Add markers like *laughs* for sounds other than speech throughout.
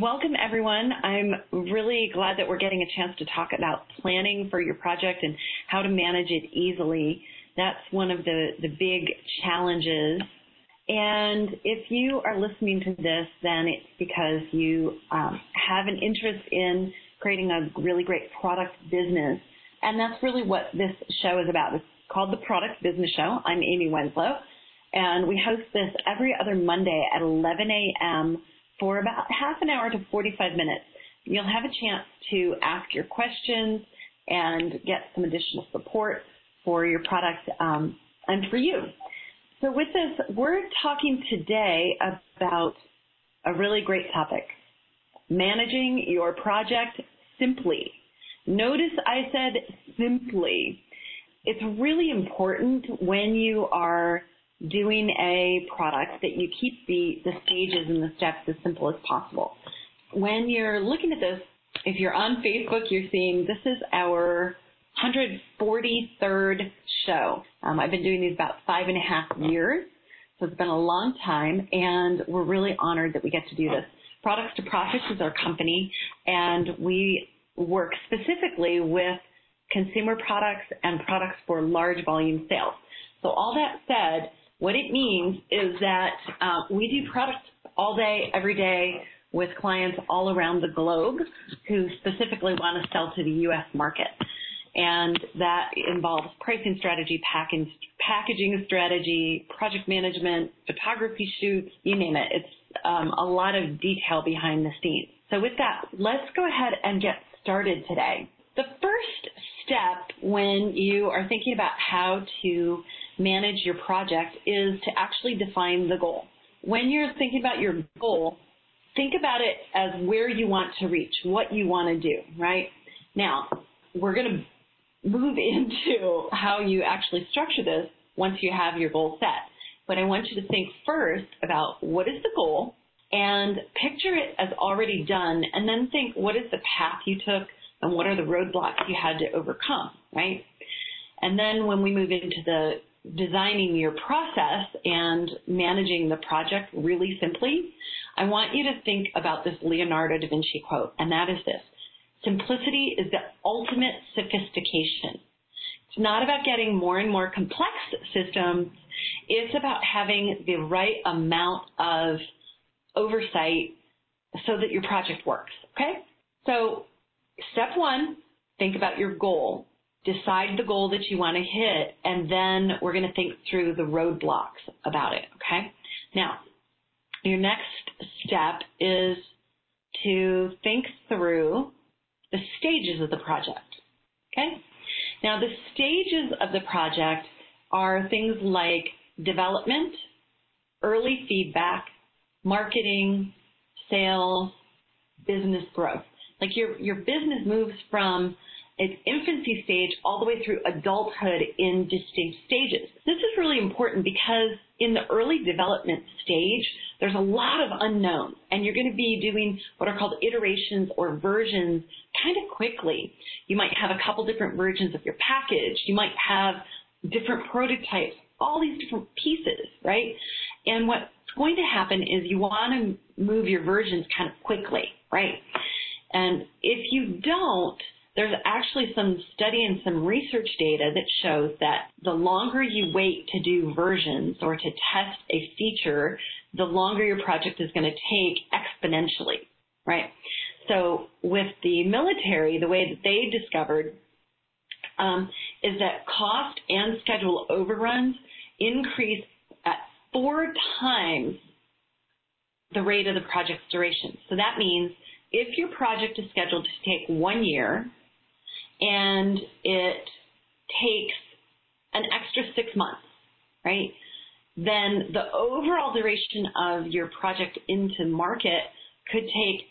Welcome everyone. I'm really glad that we're getting a chance to talk about planning for your project and how to manage it easily. That's one of the, the big challenges. And if you are listening to this, then it's because you um, have an interest in creating a really great product business. And that's really what this show is about. It's called the Product Business Show. I'm Amy Wenslow. And we host this every other Monday at 11 a.m for about half an hour to 45 minutes. You'll have a chance to ask your questions and get some additional support for your product um, and for you. So with this, we're talking today about a really great topic, managing your project simply. Notice I said simply. It's really important when you are doing a product that you keep the, the stages and the steps as simple as possible. When you're looking at this, if you're on Facebook, you're seeing this is our 143rd show. Um, I've been doing these about five and a half years, so it's been a long time, and we're really honored that we get to do this. Products to Profits is our company, and we work specifically with consumer products and products for large volume sales. So all that said, what it means is that uh, we do products all day, every day with clients all around the globe who specifically want to sell to the U.S. market. And that involves pricing strategy, packaging, packaging strategy, project management, photography shoots, you name it. It's um, a lot of detail behind the scenes. So with that, let's go ahead and get started today. The first step when you are thinking about how to manage your project is to actually define the goal. When you're thinking about your goal, think about it as where you want to reach, what you want to do, right? Now, we're going to move *laughs* into how you actually structure this once you have your goal set. But I want you to think first about what is the goal and picture it as already done and then think what is the path you took and what are the roadblocks you had to overcome, right? And then when we move into the designing your process and managing the project really simply, I want you to think about this Leonardo da Vinci quote, and that is this. Simplicity is the ultimate sophistication. It's not about getting more and more complex systems. It's about having the right amount of oversight so that your project works. Okay? So step one, think about your goal decide the goal that you want to hit, and then we're going to think through the roadblocks about it, okay? Now, your next step is to think through the stages of the project, okay? Now, the stages of the project are things like development, early feedback, marketing, sales, business growth. Like your, your business moves from its infancy stage all the way through adulthood in distinct stages. This is really important because in the early development stage, there's a lot of unknowns and you're going to be doing what are called iterations or versions kind of quickly. You might have a couple different versions of your package. You might have different prototypes, all these different pieces, right? And what's going to happen is you want to move your versions kind of quickly, right? And if you don't, there's actually some study and some research data that shows that the longer you wait to do versions or to test a feature, the longer your project is going to take exponentially, right? So with the military, the way that they discovered um, is that cost and schedule overruns increase at four times the rate of the project's duration. So that means if your project is scheduled to take one year, and it takes an extra six months, right? Then the overall duration of your project into market could take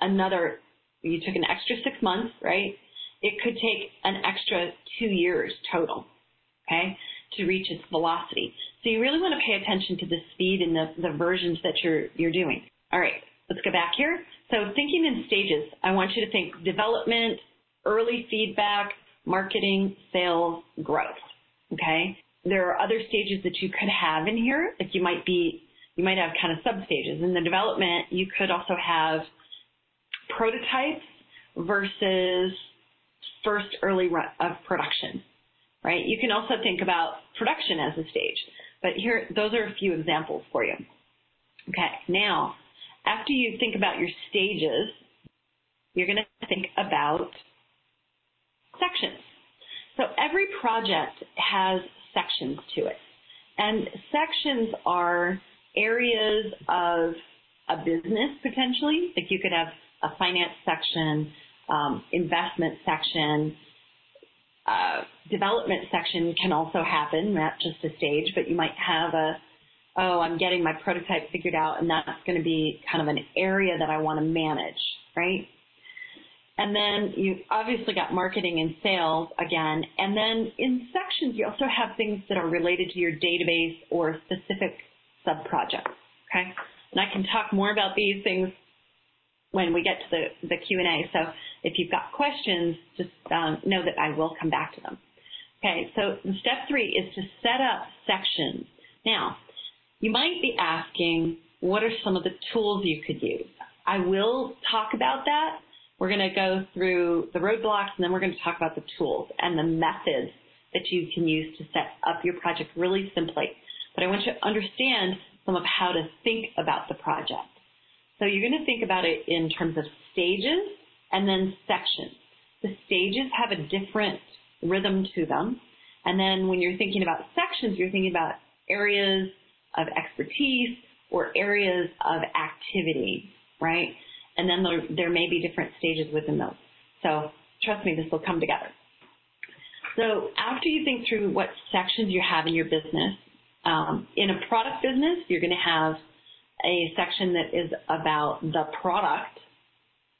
another, you took an extra six months, right? It could take an extra two years total, okay, to reach its velocity. So you really want to pay attention to the speed and the, the versions that you're, you're doing. All right, let's go back here. So thinking in stages, I want you to think development, early feedback, marketing, sales, growth. Okay? There are other stages that you could have in here. Like you might be, you might have kind of sub stages. In the development, you could also have prototypes versus first early run of production, right? You can also think about production as a stage, but here, those are a few examples for you. Okay, now, after you think about your stages, you're going to think about sections. So every project has sections to it. And sections are areas of a business potentially. Like you could have a finance section, um, investment section, uh, development section can also happen, not just a stage, but you might have a, oh, I'm getting my prototype figured out and that's going to be kind of an area that I want to manage, right? And then you've obviously got marketing and sales again. And then in sections, you also have things that are related to your database or specific sub-projects. Okay. And I can talk more about these things when we get to the, the Q&A. So if you've got questions, just um, know that I will come back to them. Okay, so step three is to set up sections. Now, you might be asking, what are some of the tools you could use? I will talk about that. We're going to go through the roadblocks and then we're going to talk about the tools and the methods that you can use to set up your project really simply. But I want you to understand some of how to think about the project. So you're going to think about it in terms of stages and then sections. The stages have a different rhythm to them. And then when you're thinking about sections, you're thinking about areas of expertise or areas of activity, right? And then there, there may be different stages within those. So trust me, this will come together. So after you think through what sections you have in your business, um, in a product business, you're going to have a section that is about the product,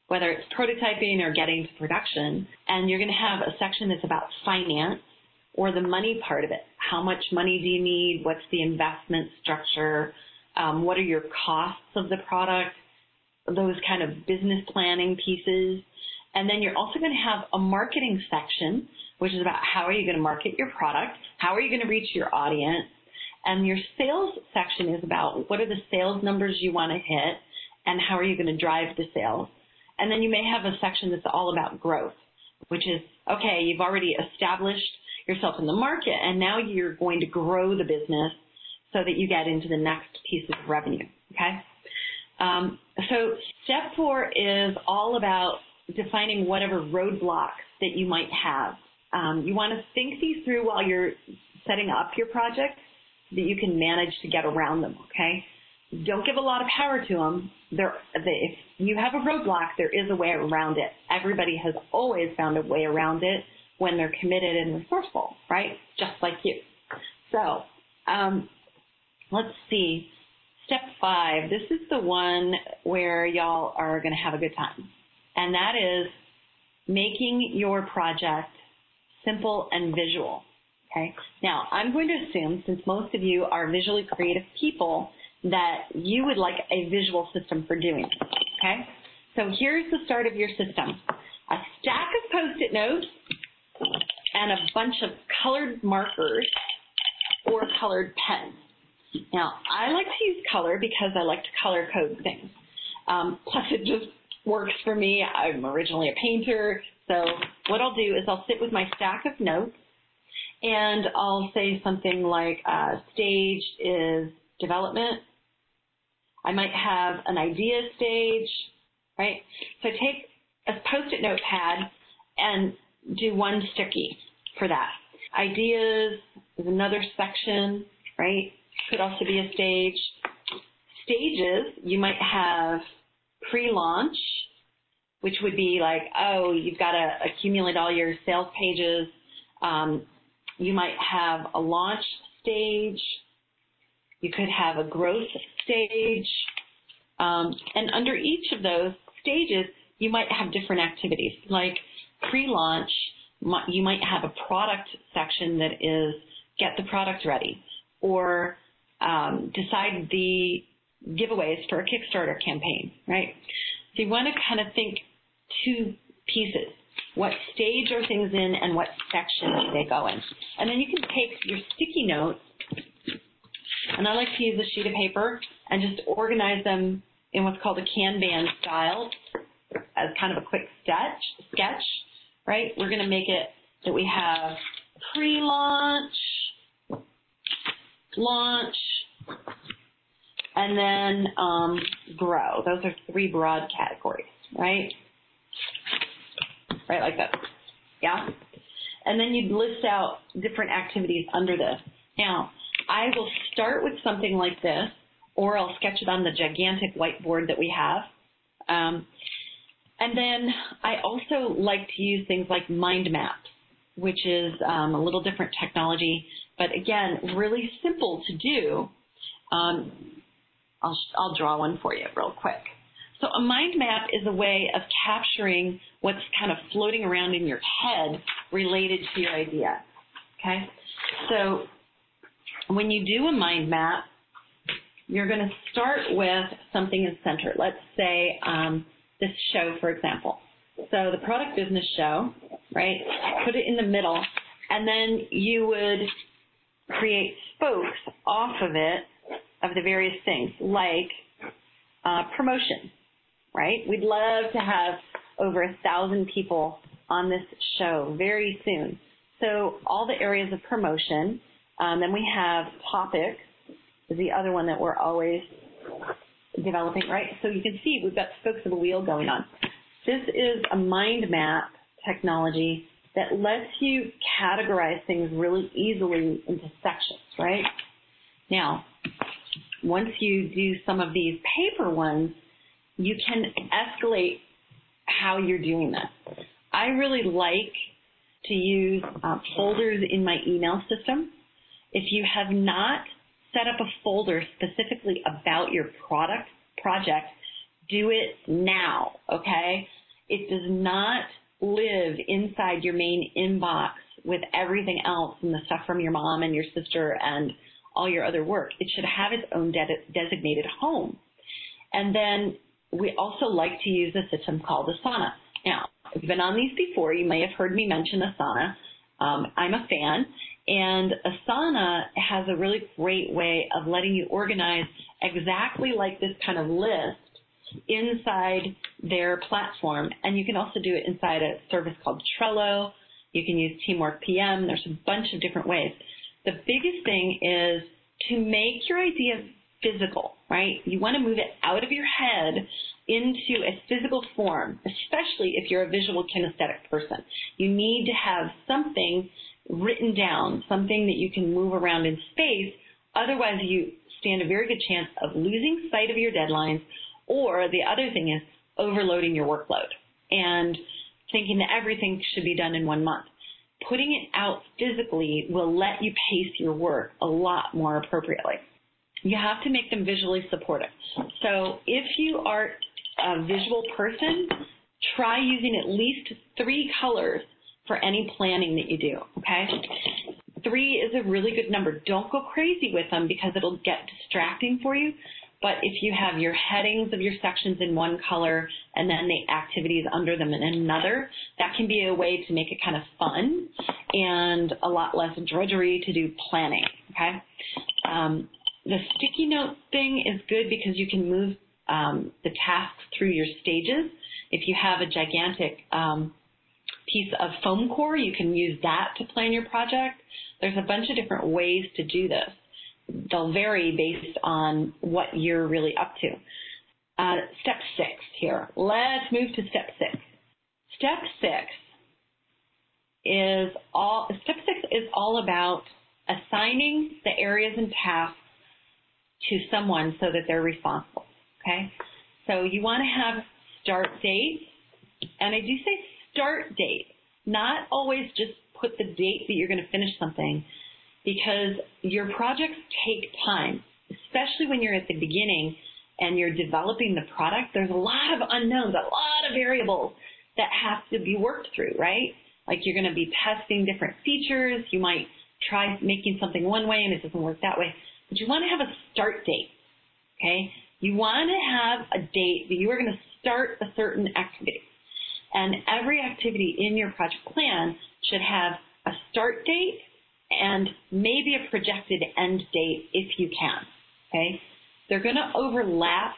whether it's prototyping or getting to production, and you're going to have a section that's about finance or the money part of it. How much money do you need? What's the investment structure? Um, what are your costs of the product? Those kind of business planning pieces. And then you're also going to have a marketing section, which is about how are you going to market your product? How are you going to reach your audience? And your sales section is about what are the sales numbers you want to hit and how are you going to drive the sales. And then you may have a section that's all about growth, which is, okay, you've already established yourself in the market and now you're going to grow the business so that you get into the next piece of revenue. Okay. Um, so step four is all about defining whatever roadblocks that you might have. Um, you want to think these through while you're setting up your project that you can manage to get around them, okay? Don't give a lot of power to them. There, if you have a roadblock, there is a way around it. Everybody has always found a way around it when they're committed and resourceful, right? Just like you. So, um, let's see. Step five. This is the one where y'all are going to have a good time. And that is making your project simple and visual. Okay. Now, I'm going to assume, since most of you are visually creative people, that you would like a visual system for doing. Okay. So here's the start of your system. A stack of post-it notes and a bunch of colored markers or colored pens. Now, I like to use color because I like to color code things. Um, plus, it just works for me. I'm originally a painter, so what I'll do is I'll sit with my stack of notes and I'll say something like uh, stage is development. I might have an idea stage, right? So take a post-it notepad and do one sticky for that. Ideas is another section, right? Could also be a stage. Stages, you might have pre-launch, which would be like, oh, you've got to accumulate all your sales pages. Um, you might have a launch stage. You could have a growth stage. Um, and under each of those stages, you might have different activities. Like pre-launch, you might have a product section that is get the product ready or um, decide the giveaways for a Kickstarter campaign, right? So you want to kind of think two pieces. What stage are things in and what section do they go in? And then you can take your sticky notes, and I like to use a sheet of paper and just organize them in what's called a Kanban style. as kind of a quick sketch, sketch, right? We're going to make it that we have pre-launch, launch, and then um, grow. Those are three broad categories, right? Right, like that. Yeah? And then you'd list out different activities under this. Now, I will start with something like this, or I'll sketch it on the gigantic whiteboard that we have. Um, and then I also like to use things like mind maps, which is um, a little different technology, but again, really simple to do. Um, I'll, I'll draw one for you real quick. So a mind map is a way of capturing what's kind of floating around in your head related to your idea. Okay? So when you do a mind map, you're going to start with something in center. Let's say um, this show, for example. So the product business show, right? Put it in the middle, and then you would create spokes off of it of the various things, like uh, promotion, right? We'd love to have over a thousand people on this show very soon. So all the areas of promotion. Um, then we have topics is the other one that we're always developing, right? So you can see we've got spokes of a wheel going on. This is a mind map technology that lets you categorize things really easily into sections, right? Now, once you do some of these paper ones, you can escalate how you're doing this. I really like to use uh, folders in my email system. If you have not set up a folder specifically about your product project, do it now, okay? It does not live inside your main inbox with everything else and the stuff from your mom and your sister and all your other work. It should have its own de- designated home. And then we also like to use a system called Asana. Now, if you've been on these before, you may have heard me mention Asana. Um, I'm a fan, and Asana has a really great way of letting you organize exactly like this kind of list inside their platform. And you can also do it inside a service called Trello. You can use Teamwork PM. There's a bunch of different ways. The biggest thing is to make your idea physical, right? You want to move it out of your head into a physical form, especially if you're a visual kinesthetic person. You need to have something written down, something that you can move around in space. Otherwise, you stand a very good chance of losing sight of your deadlines, or the other thing is overloading your workload and thinking that everything should be done in one month putting it out physically will let you pace your work a lot more appropriately. You have to make them visually supportive. So if you are a visual person, try using at least three colors for any planning that you do, okay? Three is a really good number. Don't go crazy with them because it'll get distracting for you. But if you have your headings of your sections in one color and then the activities under them in another, that can be a way to make it kind of fun and a lot less drudgery to do planning. Okay. Um, the sticky note thing is good because you can move um, the tasks through your stages. If you have a gigantic um, piece of foam core, you can use that to plan your project. There's a bunch of different ways to do this they'll vary based on what you're really up to. Uh, step six here. Let's move to step six. Step six is all, step six is all about assigning the areas and tasks to someone so that they're responsible. Okay? So you want to have start date, and I do say start date, not always just put the date that you're going to finish something because your projects take time, especially when you're at the beginning and you're developing the product. There's a lot of unknowns, a lot of variables that have to be worked through, right? Like you're going to be testing different features. You might try making something one way and it doesn't work that way, but you want to have a start date. Okay. You want to have a date that you are going to start a certain activity. And every activity in your project plan should have a start date and maybe a projected end date if you can. Okay? They're going to overlap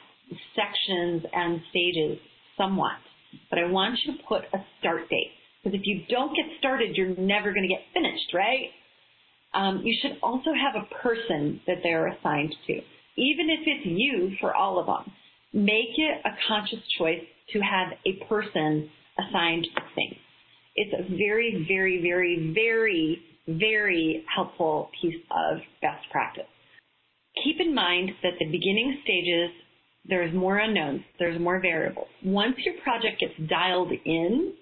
sections and stages somewhat. but I want you to put a start date. Because if you don't get started, you're never going to get finished, right? Um, you should also have a person that they're assigned to, even if it's you for all of them. Make it a conscious choice to have a person assigned to things. It's a very, very, very, very, very helpful piece of best practice. Keep in mind that the beginning stages, there's more unknowns, there's more variables. Once your project gets dialed in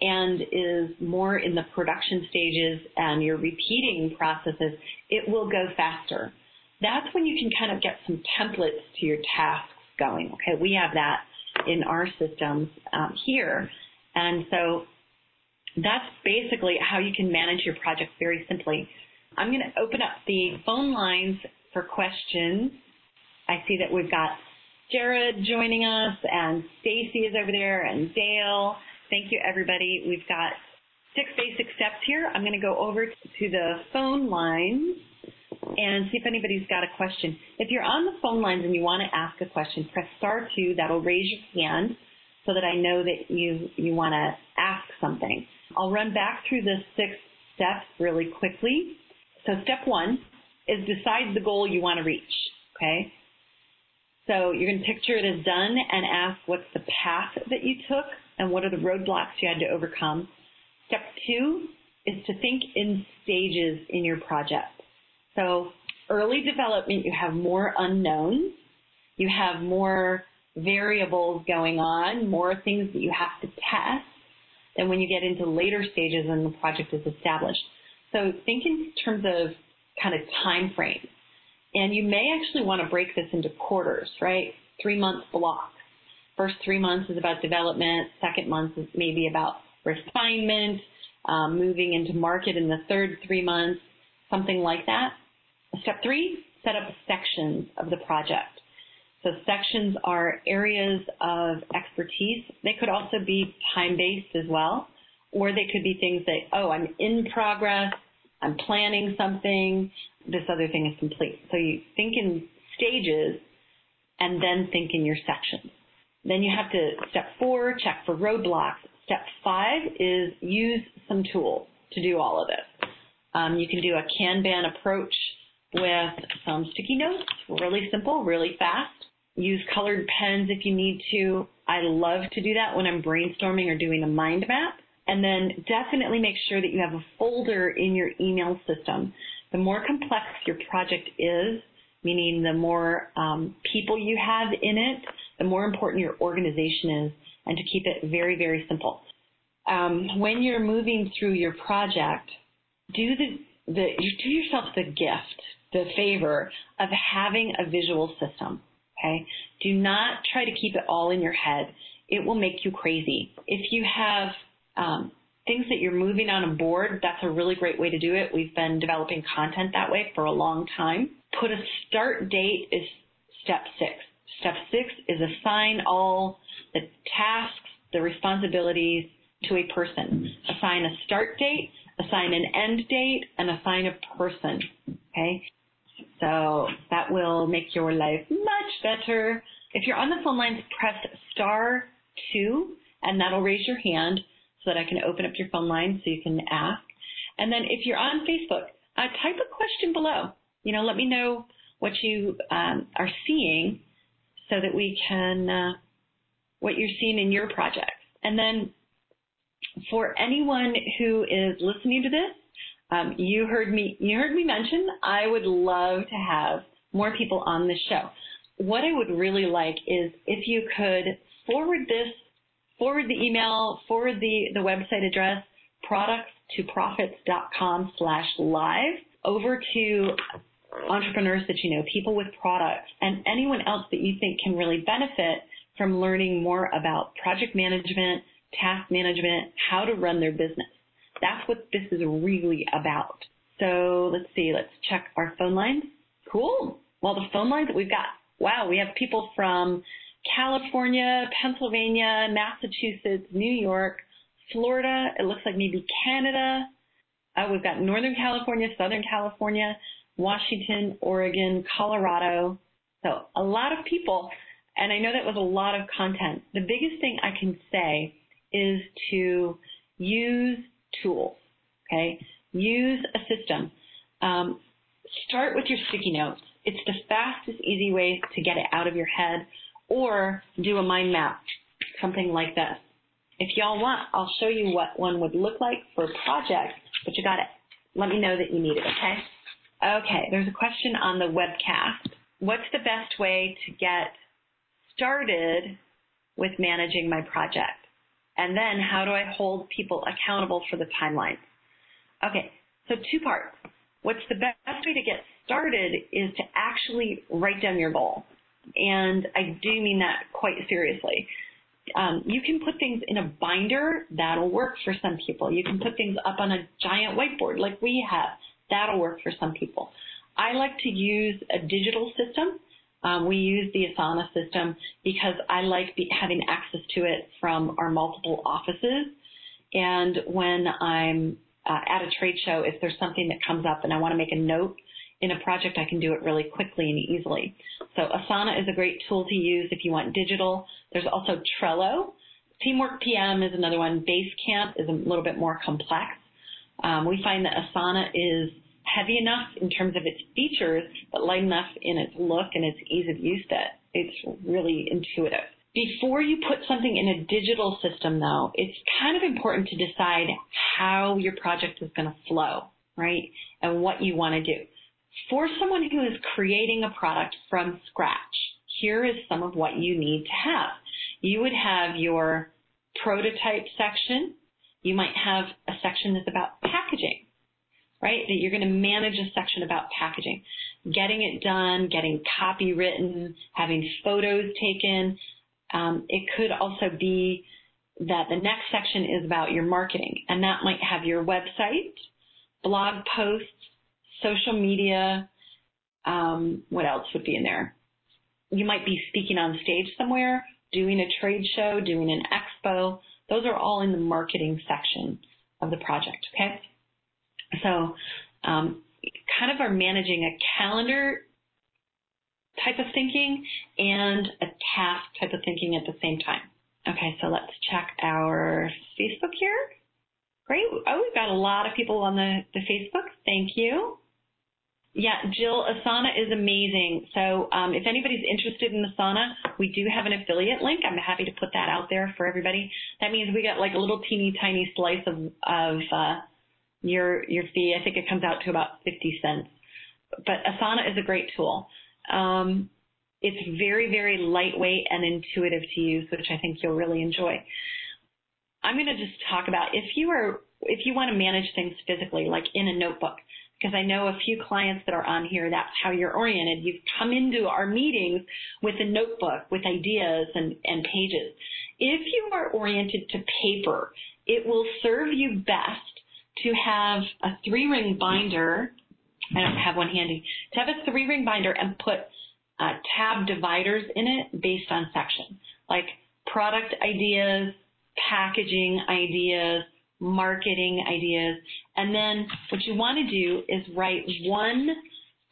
and is more in the production stages and you're repeating processes, it will go faster. That's when you can kind of get some templates to your tasks going. Okay, we have that in our systems um, here. And so that's basically how you can manage your project very simply. I'm going to open up the phone lines for questions. I see that we've got Jared joining us and Stacy is over there and Dale. Thank you everybody. We've got six basic steps here. I'm going to go over to the phone lines and see if anybody's got a question. If you're on the phone lines and you want to ask a question, press star two. That'll raise your hand so that I know that you, you want to ask something. I'll run back through the six steps really quickly. So step one is decide the goal you want to reach. Okay. So you're going to picture it as done and ask what's the path that you took and what are the roadblocks you had to overcome. Step two is to think in stages in your project. So early development, you have more unknowns. You have more variables going on, more things that you have to test than when you get into later stages and the project is established. So think in terms of kind of time frame. And you may actually want to break this into quarters, right? Three month blocks. First three months is about development. Second month is maybe about refinement, um, moving into market in the third three months, something like that. Step three, set up sections of the project. So sections are areas of expertise. They could also be time-based as well, or they could be things that, oh, I'm in progress, I'm planning something, this other thing is complete. So you think in stages and then think in your sections. Then you have to, step four, check for roadblocks. Step five is use some tools to do all of this. Um, you can do a Kanban approach with some sticky notes, really simple, really fast. Use colored pens if you need to. I love to do that when I'm brainstorming or doing a mind map. And then definitely make sure that you have a folder in your email system. The more complex your project is, meaning the more um, people you have in it, the more important your organization is, and to keep it very, very simple. Um, when you're moving through your project, do the, the do yourself the gift, the favor of having a visual system. Okay, do not try to keep it all in your head. It will make you crazy. If you have um, things that you're moving on a board, that's a really great way to do it. We've been developing content that way for a long time. Put a start date is step six. Step six is assign all the tasks, the responsibilities to a person. Assign a start date, assign an end date, and assign a person. Okay? So that will make your life much better. If you're on the phone lines, press star two, and that'll raise your hand so that I can open up your phone line so you can ask. And then if you're on Facebook, uh, type a question below. You know, let me know what you um, are seeing so that we can, uh, what you're seeing in your projects. And then for anyone who is listening to this, um, you heard me, you heard me mention I would love to have more people on this show. What I would really like is if you could forward this forward the email, forward the, the website address, products to profits.com slash live over to entrepreneurs that you know, people with products, and anyone else that you think can really benefit from learning more about project management, task management, how to run their business. That's what this is really about. So let's see, let's check our phone lines. Cool. Well, the phone lines that we've got, wow, we have people from California, Pennsylvania, Massachusetts, New York, Florida. It looks like maybe Canada. Uh, we've got Northern California, Southern California, Washington, Oregon, Colorado. So a lot of people. And I know that was a lot of content. The biggest thing I can say is to use tools, okay? Use a system. Um, start with your sticky notes. It's the fastest, easy way to get it out of your head or do a mind map, something like this. If y'all want, I'll show you what one would look like for a project, but you got it. let me know that you need it, okay? Okay, there's a question on the webcast. What's the best way to get started with managing my project? And then how do I hold people accountable for the timelines? Okay, so two parts. What's the best way to get started is to actually write down your goal. And I do mean that quite seriously. Um, you can put things in a binder, that'll work for some people. You can put things up on a giant whiteboard like we have, that'll work for some people. I like to use a digital system um, we use the Asana system because I like be, having access to it from our multiple offices. And when I'm uh, at a trade show, if there's something that comes up and I want to make a note in a project, I can do it really quickly and easily. So Asana is a great tool to use if you want digital. There's also Trello. Teamwork PM is another one. Basecamp is a little bit more complex. Um, we find that Asana is heavy enough in terms of its features, but light enough in its look and its ease of use that it's really intuitive. Before you put something in a digital system though, it's kind of important to decide how your project is going to flow, right? And what you want to do. For someone who is creating a product from scratch, here is some of what you need to have. You would have your prototype section. You might have a section that's about packaging right? That you're going to manage a section about packaging, getting it done, getting copy written, having photos taken. Um, it could also be that the next section is about your marketing, and that might have your website, blog posts, social media. Um, what else would be in there? You might be speaking on stage somewhere, doing a trade show, doing an expo. Those are all in the marketing section of the project, okay? So, um, kind of are managing a calendar type of thinking and a task type of thinking at the same time. Okay, so let's check our Facebook here. Great. Oh, we've got a lot of people on the, the Facebook. Thank you. Yeah, Jill, Asana is amazing. So um, if anybody's interested in Asana, we do have an affiliate link. I'm happy to put that out there for everybody. That means we get like a little teeny tiny slice of, of uh, your your fee. I think it comes out to about 50 cents. But Asana is a great tool. Um, it's very, very lightweight and intuitive to use, which I think you'll really enjoy. I'm going to just talk about if you are if you want to manage things physically, like in a notebook, because I know a few clients that are on here, that's how you're oriented. You've come into our meetings with a notebook with ideas and, and pages. If you are oriented to paper, it will serve you best to have a three ring binder. I don't have one handy. To have a three ring binder and put uh, tab dividers in it based on section, like product ideas, packaging ideas, marketing ideas. And then what you want to do is write one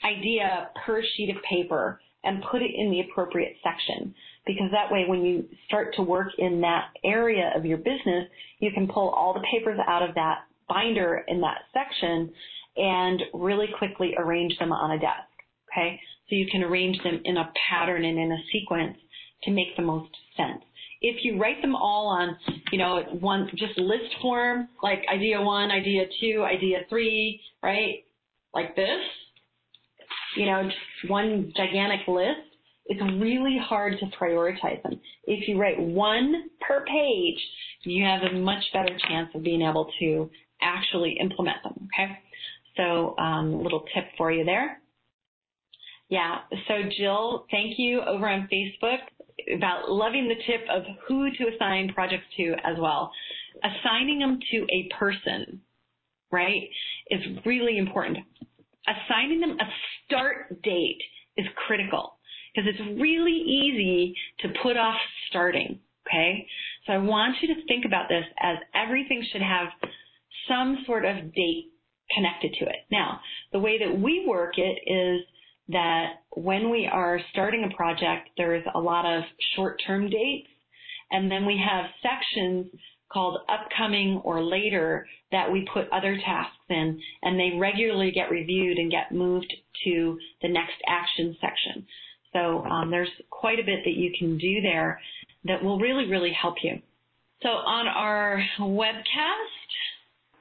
idea per sheet of paper and put it in the appropriate section. Because that way, when you start to work in that area of your business, you can pull all the papers out of that binder in that section and really quickly arrange them on a desk. Okay. So you can arrange them in a pattern and in a sequence to make the most sense. If you write them all on, you know, one, just list form, like idea one, idea two, idea three, right? Like this, you know, one gigantic list, it's really hard to prioritize them. If you write one per page, you have a much better chance of being able to actually implement them. Okay. So, um, little tip for you there. Yeah. So Jill, thank you over on Facebook about loving the tip of who to assign projects to as well. Assigning them to a person, right, is really important. Assigning them a start date is critical because it's really easy to put off starting. Okay. So I want you to think about this as everything should have some sort of date connected to it. Now, the way that we work it is that when we are starting a project, there's a lot of short-term dates, and then we have sections called upcoming or later that we put other tasks in, and they regularly get reviewed and get moved to the next action section. So um, there's quite a bit that you can do there that will really, really help you. So on our webcast,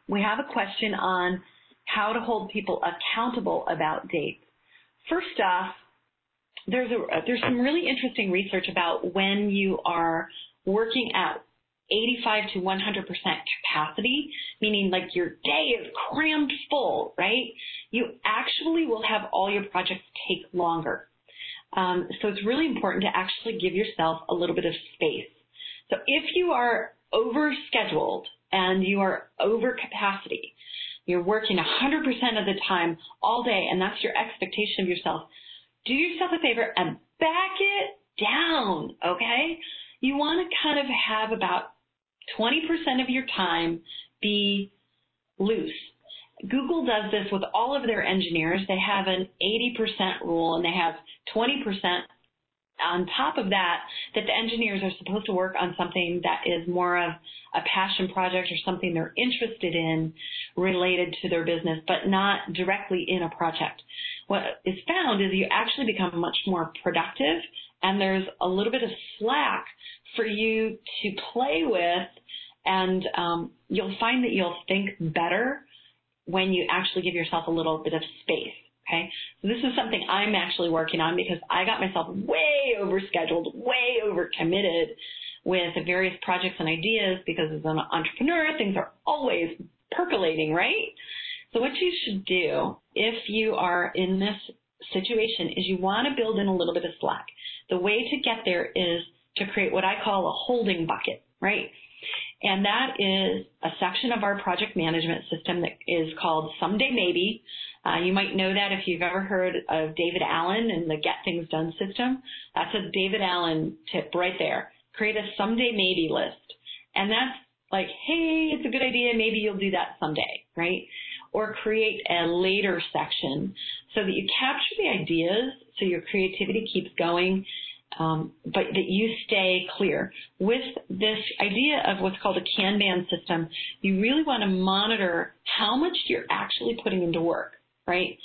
we have a question on how to hold people accountable about dates. First off, there's a, there's some really interesting research about when you are working at 85 to 100% capacity, meaning like your day is crammed full, right? You actually will have all your projects take longer. Um, so it's really important to actually give yourself a little bit of space. So if you are overscheduled and you are over capacity, you're working 100% of the time all day, and that's your expectation of yourself, do yourself a favor and back it down, okay? You want to kind of have about 20% of your time be loose. Google does this with all of their engineers. They have an 80% rule and they have 20% on top of that, that the engineers are supposed to work on something that is more of a passion project or something they're interested in related to their business, but not directly in a project. What is found is you actually become much more productive and there's a little bit of slack for you to play with and um, you'll find that you'll think better when you actually give yourself a little bit of space. Okay, so this is something I'm actually working on because I got myself way overscheduled, way overcommitted with various projects and ideas because as an entrepreneur, things are always percolating, right? So what you should do if you are in this situation is you want to build in a little bit of slack. The way to get there is to create what I call a holding bucket, right? And that is a section of our project management system that is called Someday Maybe. Uh, you might know that if you've ever heard of David Allen and the Get Things Done system. That's a David Allen tip right there. Create a Someday Maybe list. And that's like, hey, it's a good idea. Maybe you'll do that someday, right? Or create a later section so that you capture the ideas so your creativity keeps going um, but that you stay clear. With this idea of what's called a Kanban system, you really want to monitor how much you're actually putting into work, right?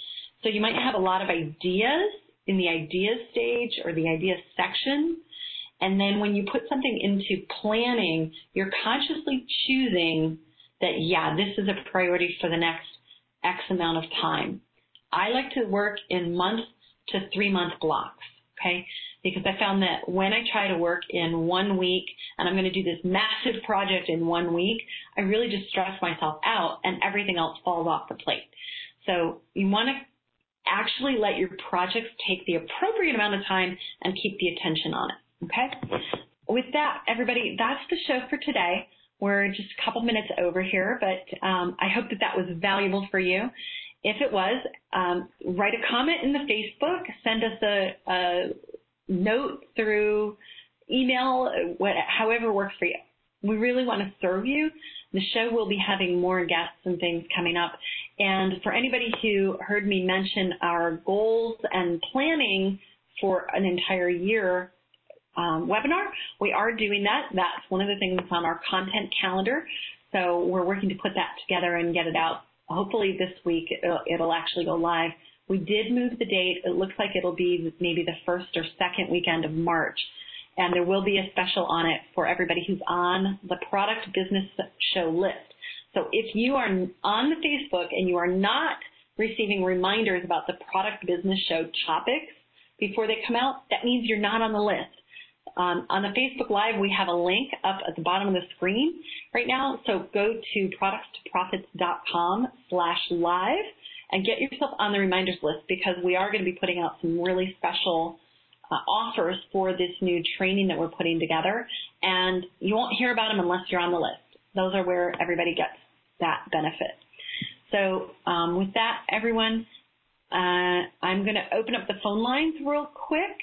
So you might have a lot of ideas in the ideas stage or the ideas section, and then when you put something into planning, you're consciously choosing that, yeah, this is a priority for the next X amount of time. I like to work in month to three month blocks. Okay because I found that when I try to work in one week and I'm going to do this massive *laughs* project in one week, I really just stress myself out and everything else falls off the plate. So you want to actually let your projects take the appropriate amount of time and keep the attention on it. Okay? With that, everybody, that's the show for today. We're just a couple minutes over here, but um, I hope that that was valuable for you. If it was, um, write a comment in the Facebook, send us a, a note through email, what, however works for you. We really want to serve you. The show will be having more guests and things coming up. And for anybody who heard me mention our goals and planning for an entire year um, webinar, we are doing that. That's one of the things on our content calendar. So we're working to put that together and get it out. Hopefully this week it'll, it'll actually go live. We did move the date. It looks like it'll be maybe the first or second weekend of March. And there will be a special on it for everybody who's on the product business show list. So if you are on the Facebook and you are not receiving reminders about the product business show topics before they come out, that means you're not on the list. Um, on the Facebook Live, we have a link up at the bottom of the screen right now. So go to productstoprofits.com slash live and get yourself on the reminders list because we are going to be putting out some really special uh, offers for this new training that we're putting together. And you won't hear about them unless you're on the list. Those are where everybody gets that benefit. So um, with that, everyone, uh, I'm going to open up the phone lines real quick.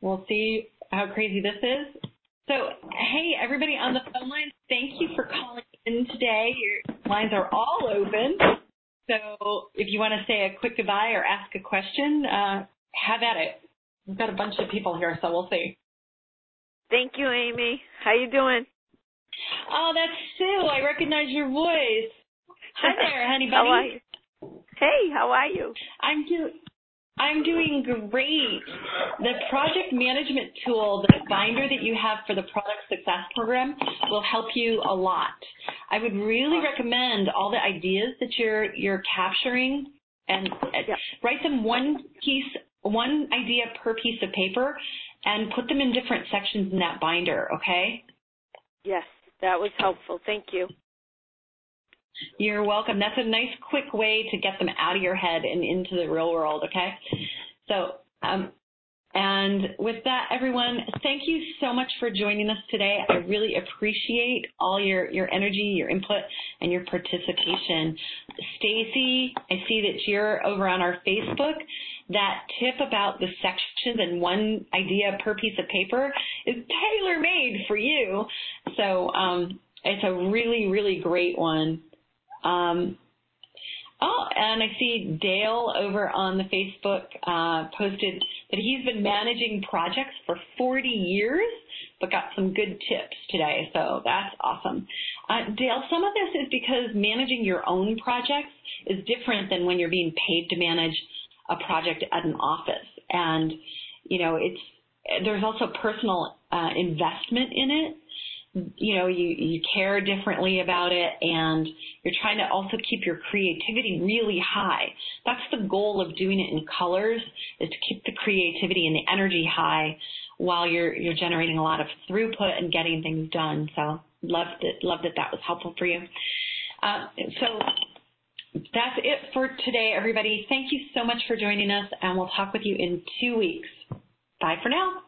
We'll see how crazy this is. So, hey, everybody on the phone lines, thank you for calling in today. Your lines are all open. So if you want to say a quick goodbye or ask a question, uh, have at it. We've got a bunch of people here, so we'll see. Thank you, Amy. How you doing? Oh, that's Sue. I recognize your voice. Hi there, *laughs* honey bunny. how are you? Hey, how are you? I'm do I'm doing great. The project management tool, the binder that you have for the product success program will help you a lot. I would really recommend all the ideas that you're you're capturing and write them one piece one idea per piece of paper and put them in different sections in that binder, okay? Yes, that was helpful. Thank you. You're welcome. That's a nice, quick way to get them out of your head and into the real world, okay? So, um, and with that, everyone, thank you so much for joining us today. I really appreciate all your, your energy, your input, and your participation. Stacy, I see that you're over on our Facebook. That tip about the sections and one idea per piece of paper is tailor made for you. So um, it's a really, really great one. Um, oh, and I see Dale over on the Facebook uh, posted that he's been managing projects for 40 years, but got some good tips today. So that's awesome. Uh, Dale, some of this is because managing your own projects is different than when you're being paid to manage a project at an office. And, you know, it's, there's also personal uh, investment in it you know, you, you care differently about it and you're trying to also keep your creativity really high. That's the goal of doing it in colors is to keep the creativity and the energy high while you're, you're generating a lot of throughput and getting things done. So loved it, loved that that was helpful for you. Uh, so that's it for today, everybody. Thank you so much for joining us and we'll talk with you in two weeks. Bye for now.